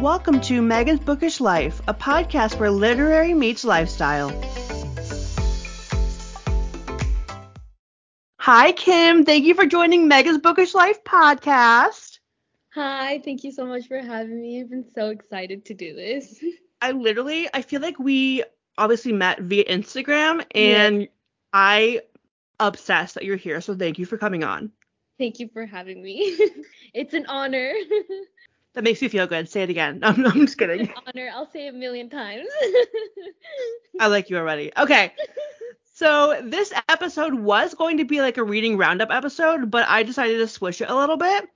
Welcome to Megan's Bookish Life, a podcast where literary meets lifestyle. Hi, Kim. Thank you for joining Megan's Bookish Life podcast. Hi, thank you so much for having me. I've been so excited to do this. I literally, I feel like we obviously met via Instagram, and yeah. I obsessed that you're here. So thank you for coming on. Thank you for having me. it's an honor. that makes me feel good. Say it again. I'm, I'm just kidding. Honor. I'll say it a million times. I like you already. Okay. So this episode was going to be like a reading roundup episode, but I decided to switch it a little bit.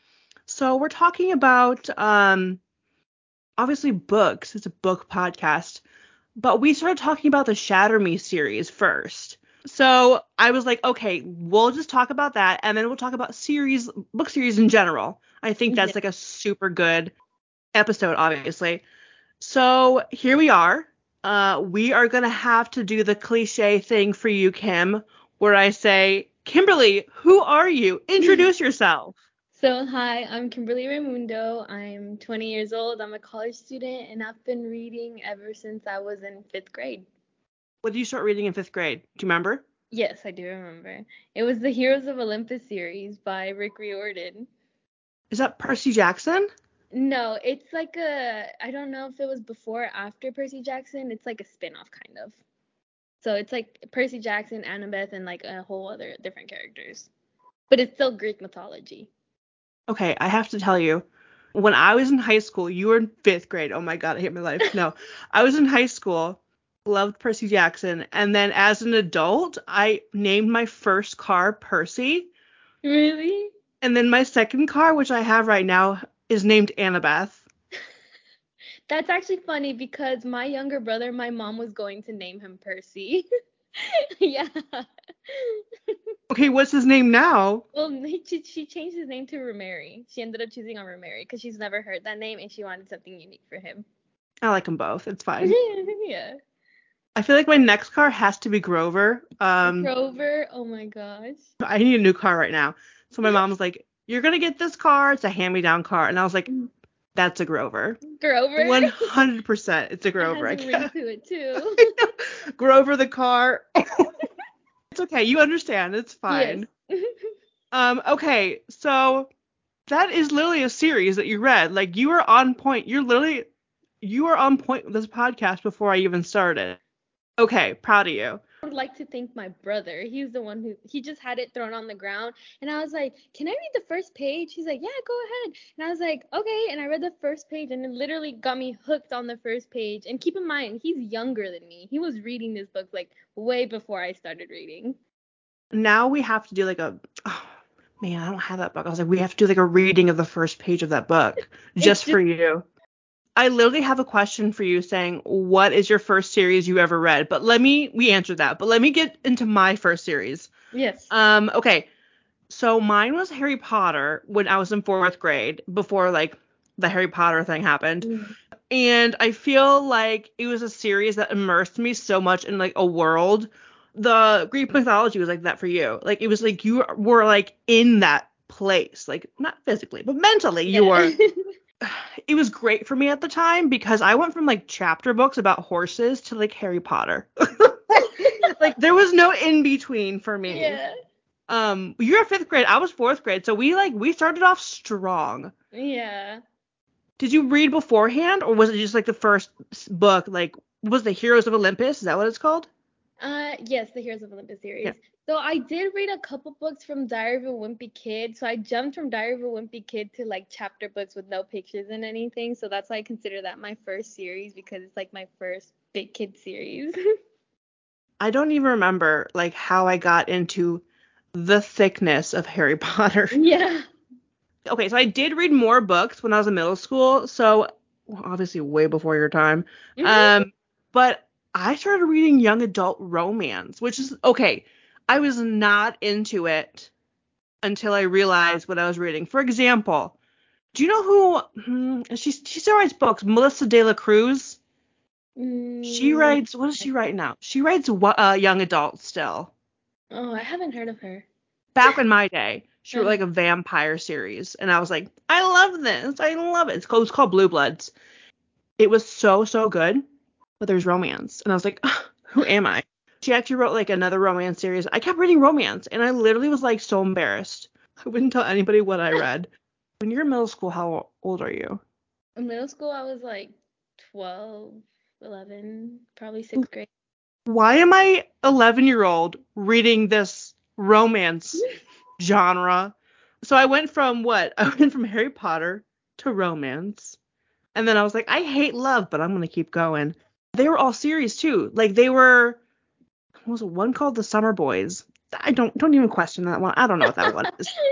So we're talking about um obviously books. It's a book podcast. But we started talking about the Shatter Me series first. So I was like, okay, we'll just talk about that and then we'll talk about series book series in general. I think that's yeah. like a super good episode, obviously. So here we are. Uh, we are gonna have to do the cliche thing for you, Kim, where I say, Kimberly, who are you? Introduce yourself. So, hi, I'm Kimberly Raimundo. I'm 20 years old. I'm a college student, and I've been reading ever since I was in fifth grade. What did you start reading in fifth grade? Do you remember? Yes, I do remember. It was the Heroes of Olympus series by Rick Riordan. Is that Percy Jackson? No, it's like a I don't know if it was before or after Percy Jackson. It's like a spin-off kind of. So it's like Percy Jackson, Annabeth, and like a whole other different characters. But it's still Greek mythology. Okay, I have to tell you, when I was in high school, you were in fifth grade. Oh my god, I hate my life. No, I was in high school, loved Percy Jackson, and then as an adult, I named my first car Percy. Really? And then my second car, which I have right now, is named Annabeth. That's actually funny because my younger brother, my mom was going to name him Percy. yeah. Okay, what's his name now? Well, she, she changed his name to Romary. She ended up choosing on Romary because she's never heard that name and she wanted something unique for him. I like them both. It's fine. yeah. I feel like my next car has to be Grover. Um, Grover. Oh my gosh. I need a new car right now. So my mom was like, "You're gonna get this car. It's a hand-me-down car," and I was like, mm. "That's a Grover." Grover. 100%. It's a Grover. It has a ring to it too. Grover the car. It's okay. You understand. It's fine. Yes. um, okay, so that is literally a series that you read. Like you were on point. You're literally you were on point with this podcast before I even started. Okay, proud of you. I would like to thank my brother. He's the one who he just had it thrown on the ground, and I was like, "Can I read the first page?" He's like, "Yeah, go ahead." And I was like, "Okay." And I read the first page, and it literally got me hooked on the first page. And keep in mind, he's younger than me. He was reading this book like way before I started reading. Now we have to do like a. Oh, man, I don't have that book. I was like, we have to do like a reading of the first page of that book just, just for you. I literally have a question for you saying, what is your first series you ever read? But let me, we answered that, but let me get into my first series. Yes. Um, okay. So mine was Harry Potter when I was in fourth grade before like the Harry Potter thing happened. Mm. And I feel like it was a series that immersed me so much in like a world. The Greek mythology was like that for you. Like it was like you were like in that place, like not physically, but mentally you yeah. were it was great for me at the time because I went from like chapter books about horses to like Harry Potter. like there was no in between for me. Yeah. Um, you're fifth grade. I was fourth grade, so we like we started off strong. Yeah. Did you read beforehand, or was it just like the first book? Like, was the Heroes of Olympus? Is that what it's called? Uh, yes, the Heroes of Olympus series. Yeah. So I did read a couple books from Diary of a Wimpy Kid. So I jumped from Diary of a Wimpy Kid to like chapter books with no pictures and anything. So that's why I consider that my first series because it's like my first big kid series. I don't even remember like how I got into the thickness of Harry Potter. Yeah. Okay, so I did read more books when I was in middle school. So obviously way before your time. Mm-hmm. Um, but I started reading young adult romance, which is okay. I was not into it until I realized what I was reading. For example, do you know who hmm, she she still writes books? Melissa De La Cruz. Mm, she writes what does she write now? She writes uh, young adult still. Oh, I haven't heard of her. Back in my day, she wrote like a vampire series, and I was like, I love this. I love it. It's called, it's called Blue Bloods. It was so so good, but there's romance, and I was like, who am I? She actually wrote like another romance series. I kept reading romance, and I literally was like so embarrassed. I wouldn't tell anybody what I read. when you're in middle school, how old are you? In middle school, I was like 12, 11, probably sixth grade. Why am I 11 year old reading this romance genre? So I went from what? I went from Harry Potter to romance. And then I was like, I hate love, but I'm going to keep going. They were all series too. Like they were, what was it? One called The Summer Boys. I don't don't even question that one. I don't know what that one is.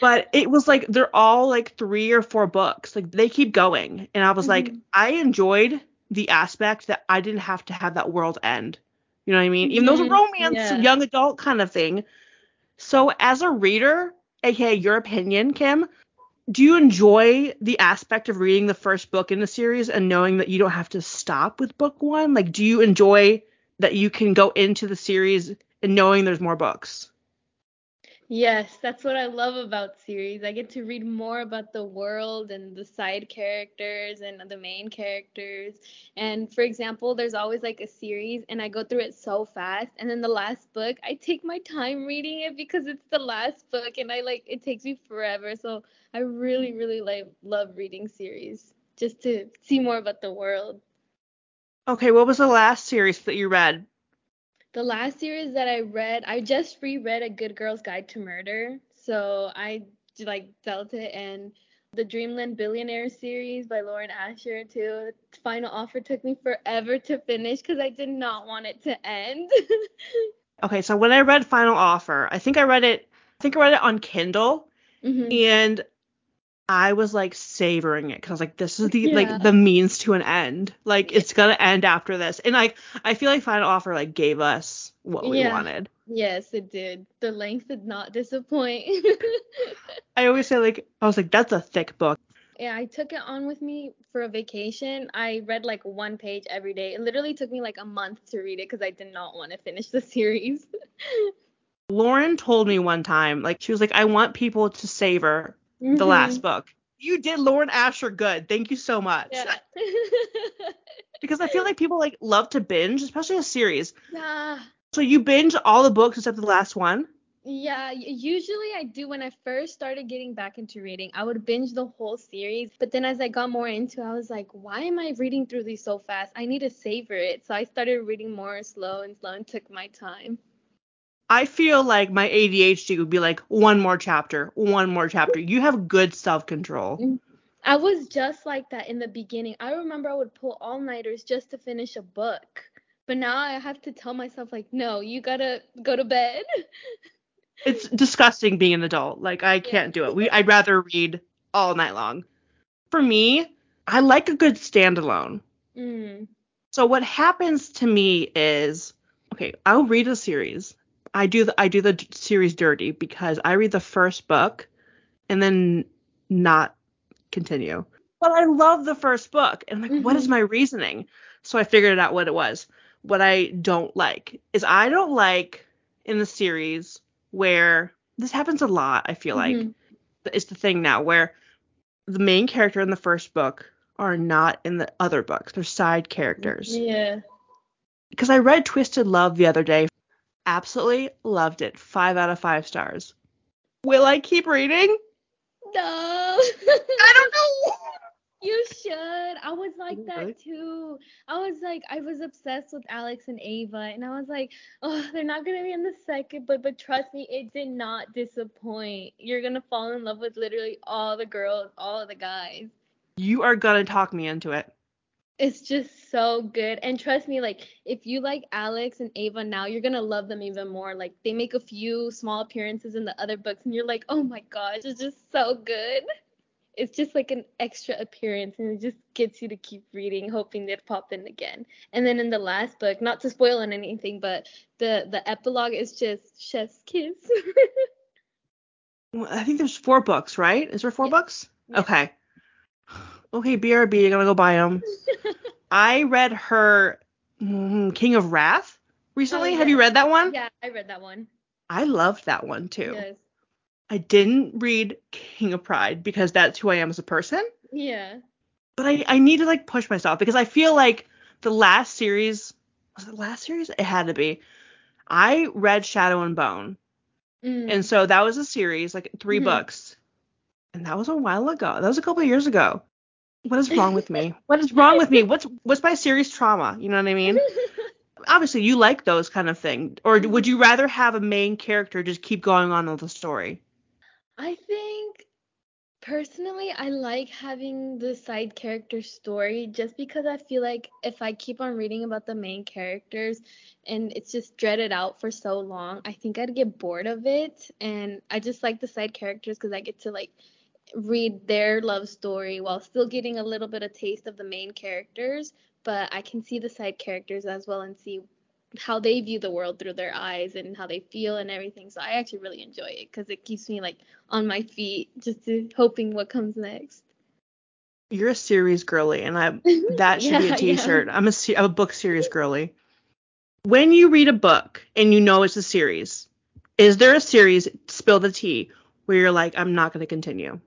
But it was like they're all like three or four books. Like they keep going. And I was like, Mhm. I enjoyed the aspect that I didn't have to have that world end. You know what I mean? Even though a Mhm. romance, Yeah. young adult kind of thing. So as a reader, aka your opinion, Kim, do you enjoy the aspect of reading the first book in the series and knowing that you don't have to stop with book one? Like, do you enjoy that you can go into the series and knowing there's more books? Yes, that's what I love about series. I get to read more about the world and the side characters and the main characters. And for example, there's always like a series and I go through it so fast. And then the last book, I take my time reading it because it's the last book and I like it takes me forever. So I really, really like love reading series just to see more about the world. Okay, what was the last series that you read? The last series that I read, I just reread A Good Girl's Guide to Murder. So I like dealt it and the Dreamland Billionaire series by Lauren Asher too. The Final Offer took me forever to finish because I did not want it to end. Okay, so when I read Final Offer, I think I read it I think I read it on Kindle Mhm. and I was like savoring it because I was like, this is the Yeah. like the means to an end. Like it's gonna end after this. And like I feel like Final Offer like gave us what we Yeah. wanted. Yes, it did. The length did not disappoint. I always say like I was like, that's a thick book. Yeah, I took it on with me for a vacation. I read like one page every day. It literally took me like a month to read it because I did not want to finish the series. Lauren told me one time, like she was like, I want people to savor the Mhm. last book. You did Lauren Asher good. Thank you so much. Yeah. Because I feel like people like love to binge, especially a series. yeah. So you binge all the books except the last one. Yeah, usually I do when I first started getting back into reading. I would binge the whole series, but then as I got more into it, I was like, why am I reading through these so fast? I need to savor it. So I started reading more slow and slow and took my time. I feel like my ADHD would be like one more chapter, one more chapter. You have good self control. I was just like that in the beginning. I remember I would pull all-nighters just to finish a book. But now I have to tell myself like, no, you gotta go to bed. It's disgusting being an adult. Like I can't do it. We I'd rather read all night long. For me, I like a good standalone. Mm. So what happens to me is, okay, I'll read a series. I do the I do the series dirty because I read the first book and then not continue. But I love the first book and I'm like, what is Mhm. my reasoning? So I figured out what it was. What I don't like is I don't like in the series where this happens a lot. I feel like Mhm. it's the thing now where the main character in the first book are not in the other books. They're side characters Yeah. because I read Twisted Love the other day. Absolutely loved it. Five out of five stars. Will I keep reading? No. I don't know. You should. I was like that too. I was like, I was obsessed with Alex and Ava, and I was like, oh, they're not gonna be in the second, but but trust me, it did not disappoint. You're gonna fall in love with literally all the girls, all the guys. You are gonna talk me into it. It's just so good. And trust me, like if you like Alex and Ava now, you're gonna love them even more. Like they make a few small appearances in the other books, and you're like, oh my gosh, it's just so good. It's just like an extra appearance, and it just gets you to keep reading, hoping they'd pop in again. And then in the last book, not to spoil on anything, but the the epilogue is just chef's kiss. I think there's four books, right? Is there four Yeah. books? Yeah. Okay. Okay, BRB, I'm gonna go buy them. I read her mm, King of Wrath recently. Oh, Have you read that one? yeah, I read that one. I loved that one too. Yes. I didn't read King of Pride because that's who I am as a person. Yeah. but I I need to like push myself because I feel like the last series was it the last series? It had to be. I read Shadow and Bone. Mm. And so that was a series, like 3 Mhm. books. And that was a while ago. That was a couple of years ago. What is wrong with me? What is wrong with me? What's what's my series trauma? You know what I mean? Obviously, you like those kind of thing. Or would mm-hmm. you rather have a main character just keep going on with the story? I think personally I like having the side character story just because I feel like if I keep on reading about the main characters and it's just dreaded out for so long, I think I'd get bored of it and I just like the side characters cuz I get to like read their love story while still getting a little bit of taste of the main characters, but I can see the side characters as well and see how they view the world through their eyes and how they feel and everything. So I actually really enjoy it because it keeps me like on my feet, just to, hoping what comes next. You're a series girly, and I that should be Yeah, a I T-shirt. am. I'm a I'm a book series girly. When you read a book and you know it's a series, is there a series spill the tea where you're like, I'm not going to continue?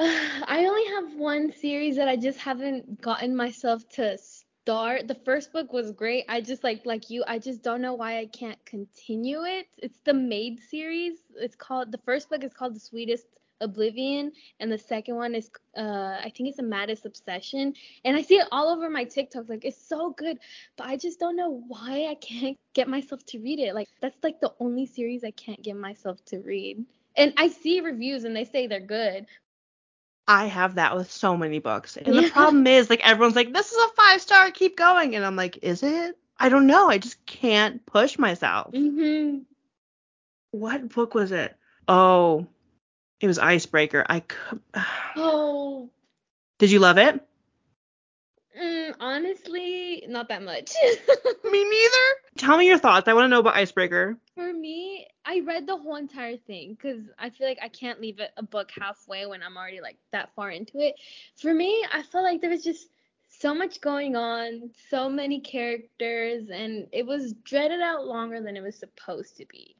I only have one series that I just haven't gotten myself to start. The first book was great. I just like like you, I just don't know why I can't continue it. It's the Made series. It's called the first book is called The Sweetest Oblivion and the second one is uh I think it's a Maddest Obsession. And I see it all over my TikToks like it's so good, but I just don't know why I can't get myself to read it. Like that's like the only series I can't get myself to read. And I see reviews and they say they're good, I have that with so many books. And Yeah. the problem is, like, everyone's like, this is a five star, keep going. And I'm like, is it? I don't know. I just can't push myself. Mhm. What book was it? Oh, it was Icebreaker. I cou- Oh, Did you love it? Mm, honestly, not that much. Me neither. Tell me your thoughts. I want to know about Icebreaker. For me, I read the whole entire thing because I feel like I can't leave it a book halfway when I'm already like that far into it. For me, I felt like there was just so much going on, so many characters, and it was dreaded out longer than it was supposed to be.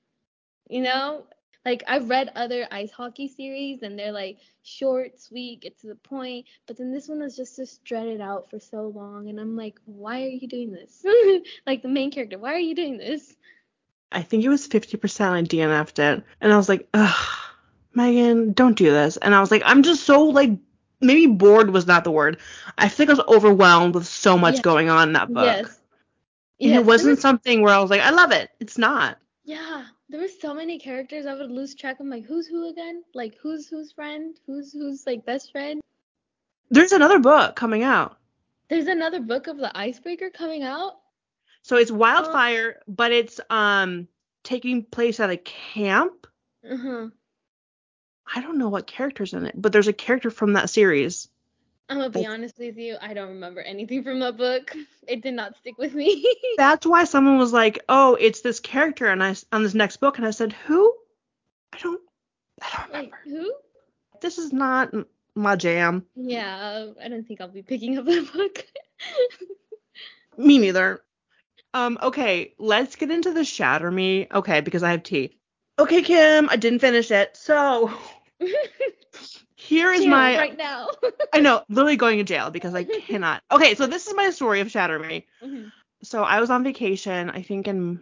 You know? Like I've read other ice hockey series and they're like short, sweet, get to the point, but then this one was just just dreaded out for so long and I'm like, why are you doing this? like the main character, why are you doing this? I think it was 50% I DNF'd it. And I was like, ugh, Megan, don't do this. And I was like, I'm just so, like, maybe bored was not the word. I think I was overwhelmed with so much Yeah. going on in that book. Yes. And Yes, it wasn't something where I was like, I love it. It's not. yeah, there were so many characters I would lose track of like who's who again? Like who's whose friend? Who's who's like best friend? There's another book coming out. There's another book of the icebreaker coming out. So it's Wildfire, but it's um taking place at a camp. Uh-huh. I don't know what character's in it, but there's a character from that series. I'm gonna be honest with you, I don't remember anything from that book. It did not stick with me. That's why someone was like, "Oh, it's this character," and I on this next book, and I said, "Who? I don't, I don't like remember. who? This is not my jam. Yeah, I don't think I'll be picking up that book. Me neither." Um. Okay, let's get into the Shatter Me. Okay, because I have tea. Okay, Kim, I didn't finish it. So here is my. right now. I know, literally going to jail because I cannot. Okay, so this is my story of Shatter Me. Mhm. so I was on vacation, I think in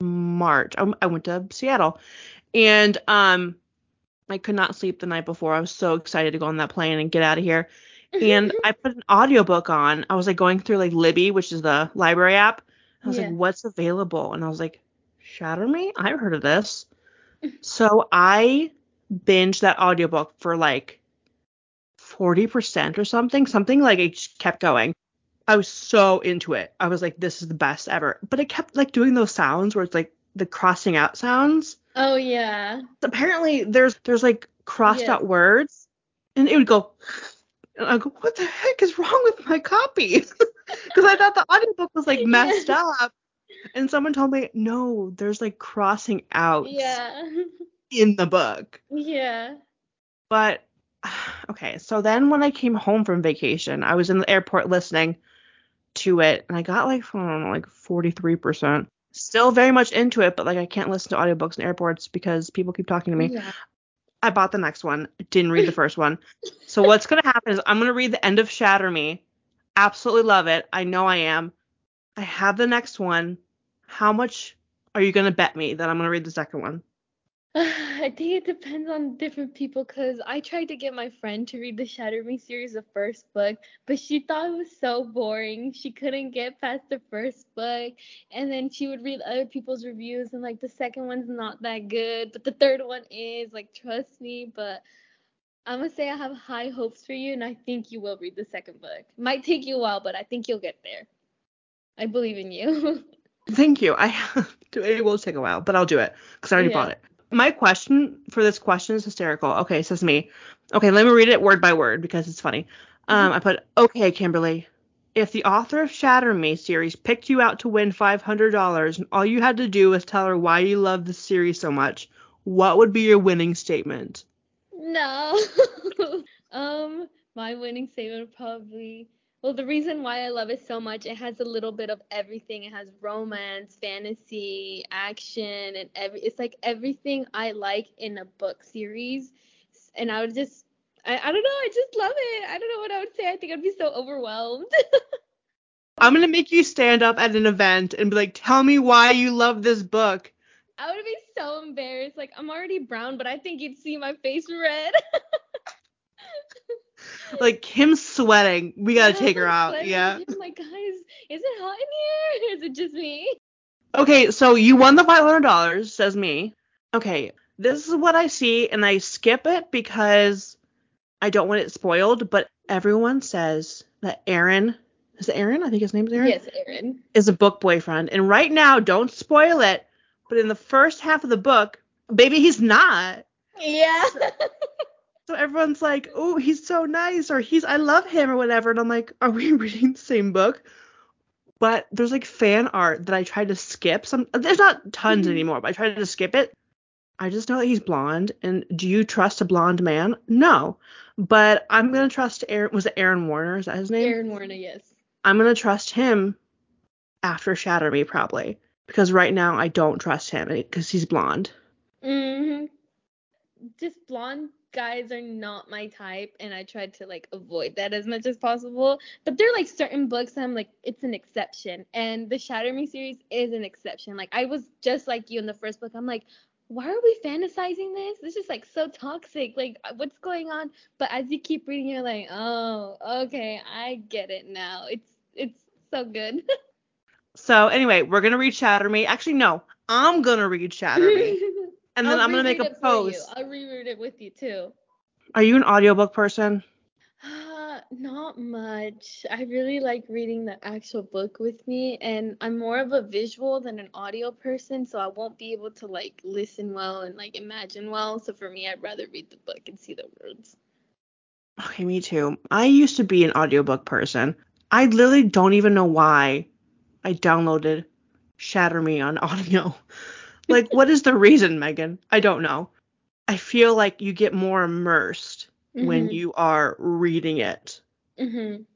March. I, I went to Seattle, and um, I could not sleep the night before. I was so excited to go on that plane and get out of here. And I put an audiobook on. I was like going through like Libby, which is the library app. I was Yeah. like, what's available? And I was like, Shatter Me? I've heard of this. so I binged that audiobook for like 40% or something. Something like it just kept going. I was so into it. I was like, this is the best ever. But it kept like doing those sounds where it's like the crossing out sounds. oh yeah. Apparently there's there's like crossed Yes. out words. And it would go and I go, what the heck is wrong with my copy? Because I thought the audiobook was like messed up. And someone told me, no, there's like crossing out Yeah. in the book. yeah. But okay, so then when I came home from vacation, I was in the airport listening to it, and I got like I don't know, like 43%. Still very much into it, but like I can't listen to audiobooks in airports because people keep talking to me. Yeah. I bought the next one. Didn't read the first one. So what's gonna happen is I'm gonna read the end of Shatter Me. Absolutely love it. I know I am. I have the next one. How much are you gonna bet me that I'm gonna read the second one? I think it depends on different people because I tried to get my friend to read the Shatter Me series, the first book, but she thought it was so boring. She couldn't get past the first book, and then she would read other people's reviews, and like the second one's not that good, but the third one is. Like, trust me, but I'm gonna say I have high hopes for you, and I think you will read the second book. Might take you a while, but I think you'll get there. I believe in you. Thank you. I have to, it will take a while, but I'll do it because I already Yeah. bought it. My question for this question is hysterical. Okay, says me. Okay, let me read it word by word because it's funny. Um, I put, okay, Kimberly, if the author of Shatter Me series picked you out to win $500 and all you had to do was tell her why you love the series so much, what would be your winning statement? No. um, my winning statement would probably well, the reason why I love it so much, it has a little bit of everything. It has romance, fantasy, action, and every it's like everything I like in a book series. And I would just I, I don't know, I just love it. I don't know what I would say. I think I'd be so overwhelmed. I'm gonna make you stand up at an event and be like, tell me why you love this book. I would be so embarrassed. Like I'm already brown, but I think you'd see my face red. Like Kim's sweating. We gotta Yeah, take her out. sweating. Yeah. I'm like, guys, is it hot in here? Is it just me? Okay, so you won the five hundred dollars, says me. Okay, this is what I see, and I skip it because I don't want it spoiled. But everyone says that Aaron is it Aaron? I think his name's Aaron. Yes, Aaron. Is a book boyfriend, and right now, don't spoil it. But in the first half of the book, baby, he's not. Yeah. So everyone's like, "Oh, he's so nice," or "He's I love him," or whatever. And I'm like, "Are we reading the same book?" But there's like fan art that I tried to skip. Some there's not tons Mhm. anymore, but I tried to skip it. I just know that he's blonde. And do you trust a blonde man? No. But I'm gonna trust Aaron. Was it Aaron Warner? Is that his name? Aaron Warner, yes. I'm gonna trust him after Shatter Me probably because right now I don't trust him because he's blonde. hmm Just blonde guys are not my type, and I tried to like avoid that as much as possible. But there are like certain books I'm like, it's an exception, and the Shatter Me series is an exception. Like I was just like you in the first book. I'm like, why are we fantasizing this? This is like so toxic. Like uh, what's going on? But as you keep reading, you're like, oh, okay, I get it now. It's it's so good. So anyway, we're gonna read Shatter Me. Actually, no, I'm gonna read Shatter Me, and then I'll I'm gonna make a post. I'll reread it with you too. Are you an audiobook person? Uh, not much. I really like reading the actual book with me, and I'm more of a visual than an audio person, so I won't be able to like listen well and like imagine well. So for me, I'd rather read the book and see the words. Okay, me too. I used to be an audiobook person. I literally don't even know why I downloaded Shatter Me on audio. Like, what is the reason, Megan? I don't know. I feel like you get more immersed when Mhm. you are reading it. Mhm.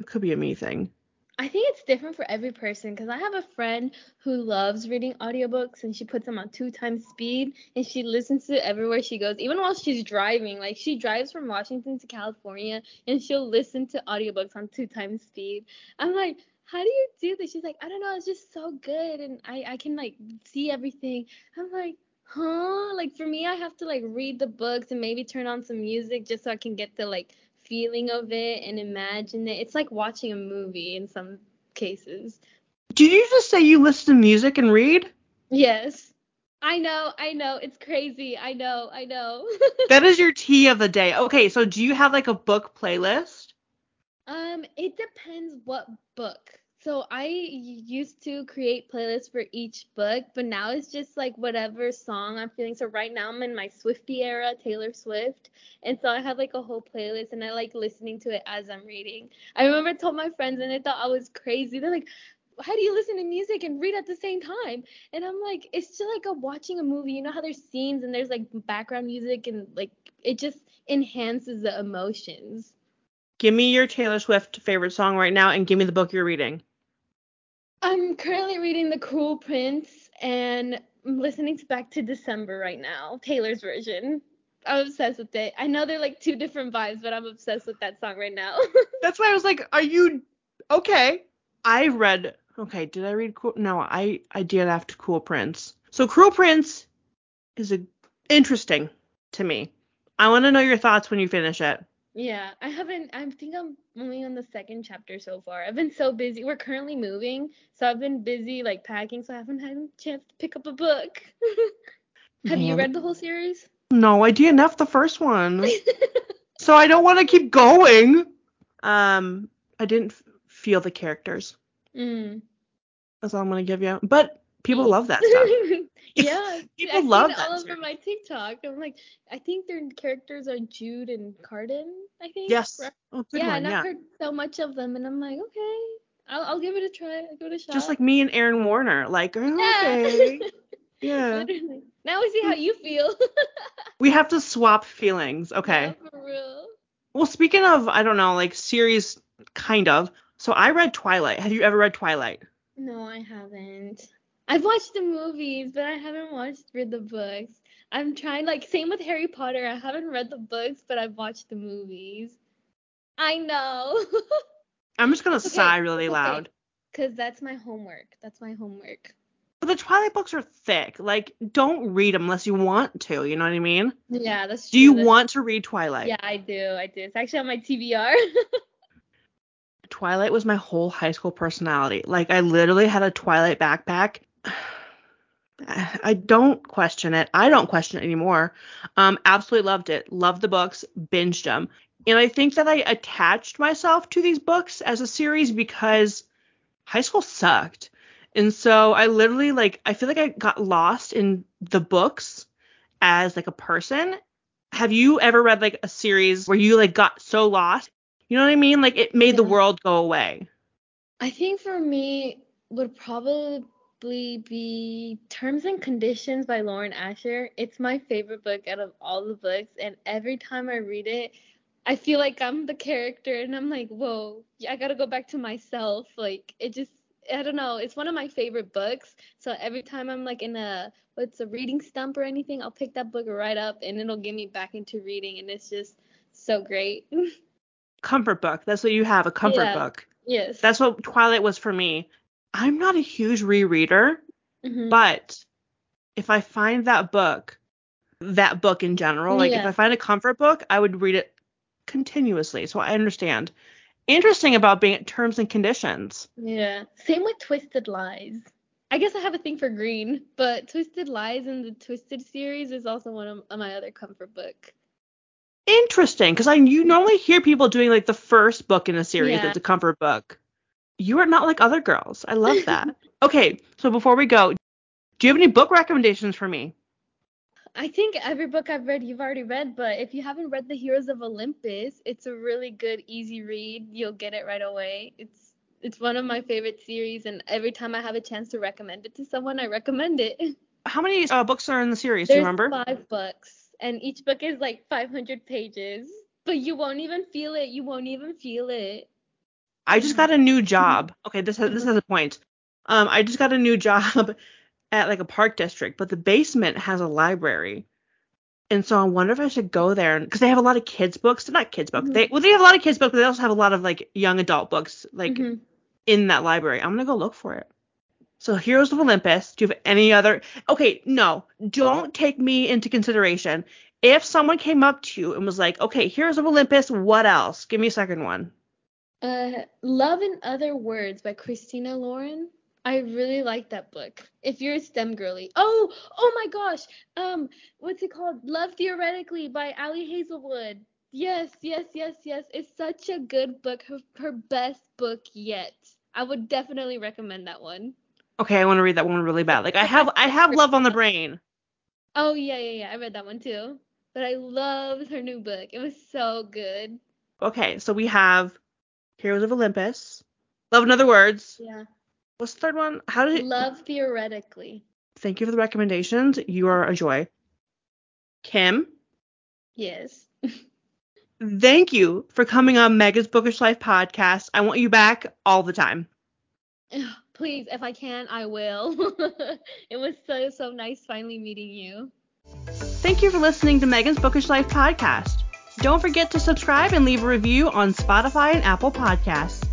It could be a me thing. I think it's different for every person because I have a friend who loves reading audiobooks and she puts them on two times speed and she listens to it everywhere she goes, even while she's driving. Like she drives from Washington to California and she'll listen to audiobooks on two times speed. I'm like, how do you do this? She's like, I don't know, it's just so good and I, I can like see everything. I'm like, huh? Like for me, I have to like read the books and maybe turn on some music just so I can get the like feeling of it and imagine it. It's like watching a movie in some cases. Did you just say you listen to music and read? Yes. I know, I know. It's crazy. I know, I know. That is your tea of the day. Okay, so do you have like a book playlist? um, it depends what book. So I used to create playlists for each book, but now it's just like whatever song I'm feeling. So right now I'm in my Swifty era, Taylor Swift, and so I have like a whole playlist and I like listening to it as I'm reading. I remember I told my friends and they thought I was crazy. They're like, how do you listen to music and read at the same time? And I'm like, it's just like a watching a movie. You know how there's scenes and there's like background music and like it just enhances the emotions. Give me your Taylor Swift favorite song right now and give me the book you're reading. I'm currently reading The Cruel Prince and I'm listening to Back to December right now, Taylor's version. I'm obsessed with it. I know they're like two different vibes, but I'm obsessed with that song right now. That's why I was like, are you okay? I read. Okay, did I read Cool? No, I I did after Cool Prince. So Cruel Prince is a interesting to me. I want to know your thoughts when you finish it. Yeah, I haven't. I think I'm only on the second chapter so far. I've been so busy. We're currently moving, so I've been busy like packing, so I haven't had a chance to pick up a book. Have you read the whole series? No, I DNF the first one, so I don't want to keep going. Um, I didn't f- feel the characters. mm. That's all I'm gonna give you. But people love that stuff. yeah, People I've love seen that all over series. my TikTok. I'm like, I think their characters are Jude and Cardan. I think. Yes. right? Oh, yeah, one. and Yeah. I've heard so much of them, and I'm like, okay, I'll, I'll give it a try. I'll give it a shot. Just like me and Aaron Warner. Like, oh, yeah. okay. Yeah. Literally. Now we see how you feel. We have to swap feelings. Okay. Yeah, for real. Well, speaking of, I don't know, like series, kind of. So I read Twilight. Have you ever read Twilight? No, I haven't. I've watched the movies, but I haven't watched read the books. I'm trying like same with Harry Potter. I haven't read the books, but I've watched the movies. I know. I'm just gonna Okay, sigh really okay. loud. Cause that's my homework. That's my homework. But the Twilight books are thick. Like, don't read them unless you want to. You know what I mean? Yeah, that's true. Do you that's- want to read Twilight? Yeah, I do. I do. It's actually on my TBR. Twilight was my whole high school personality. Like, I literally had a Twilight backpack. I don't question it. I don't question it anymore. Um, absolutely loved it. Loved the books. Binged them. And I think that I attached myself to these books as a series because high school sucked. And so I literally like I feel like I got lost in the books as like a person. Have you ever read like a series where you like got so lost? You know what I mean? Like it made the world go away. I think for me would probably be Terms and Conditions by Lauren Asher. It's my favorite book out of all the books, and every time I read it, I feel like I'm the character, and I'm like, whoa, I gotta go back to myself. Like it just, I don't know. It's one of my favorite books. So every time I'm like in a what's a reading stump or anything, I'll pick that book right up, and it'll get me back into reading, and it's just so great. Comfort book. That's what you have, a comfort Yeah. book. yes. That's what Twilight was for me. I'm not a huge rereader, Mhm. but if I find that book, that book in general, like if I find a comfort book, I would read it continuously. So I understand. Interesting about being at terms and conditions. Yeah. Same with Twisted Lies. I guess I have a thing for green, but Twisted Lies in the Twisted series is also one of my other comfort book. Interesting, because I you normally hear people doing like the first book in a series Yeah. that's a comfort book. You are not like other girls. I love that. okay, so before we go, do you have any book recommendations for me? I think every book I've read you've already read, but if you haven't read The Heroes of Olympus, it's a really good, easy read. You'll get it right away. It's it's one of my favorite series, and every time I have a chance to recommend it to someone, I recommend it. How many uh, books are in the series? Do you There's remember? five books, and each book is like 500 pages, but you won't even feel it. You won't even feel it. I just got a new job. Okay, this has, this has a point. Um, I just got a new job at like a park district, but the basement has a library, and so I wonder if I should go there because they have a lot of kids books. They're not kids books. Mhm. They well they have a lot of kids books, but they also have a lot of like young adult books like Mhm. in that library. I'm gonna go look for it. So Heroes of Olympus. Do you have any other? Okay, no, don't take me into consideration. If someone came up to you and was like, okay, Heroes of Olympus, what else? Give me a second one. Uh, Love in Other Words by Christina Lauren. I really like that book. If you're a STEM girly. Oh, oh my gosh. Um, what's it called? Love Theoretically by Ali Hazelwood. Yes, yes, yes, yes. It's such a good book. Her, her best book yet. I would definitely recommend that one. Okay, I want to read that one really bad. Like I have I have love on the brain. Oh yeah, yeah, yeah. I read that one too. But I loved her new book. It was so good. Okay, so we have Heroes of Olympus. Love in other words. Yeah. What's the third one? How did it Love Theoretically. Thank you for the recommendations. You are a joy. Kim, Yes. thank you for coming on Mega's Bookish Life podcast. I want you back all the time. Please, if I can, I will. it was so so nice finally meeting you. Thank you for listening to Megan's Bookish Life podcast. Don't forget to subscribe and leave a review on Spotify and Apple Podcasts.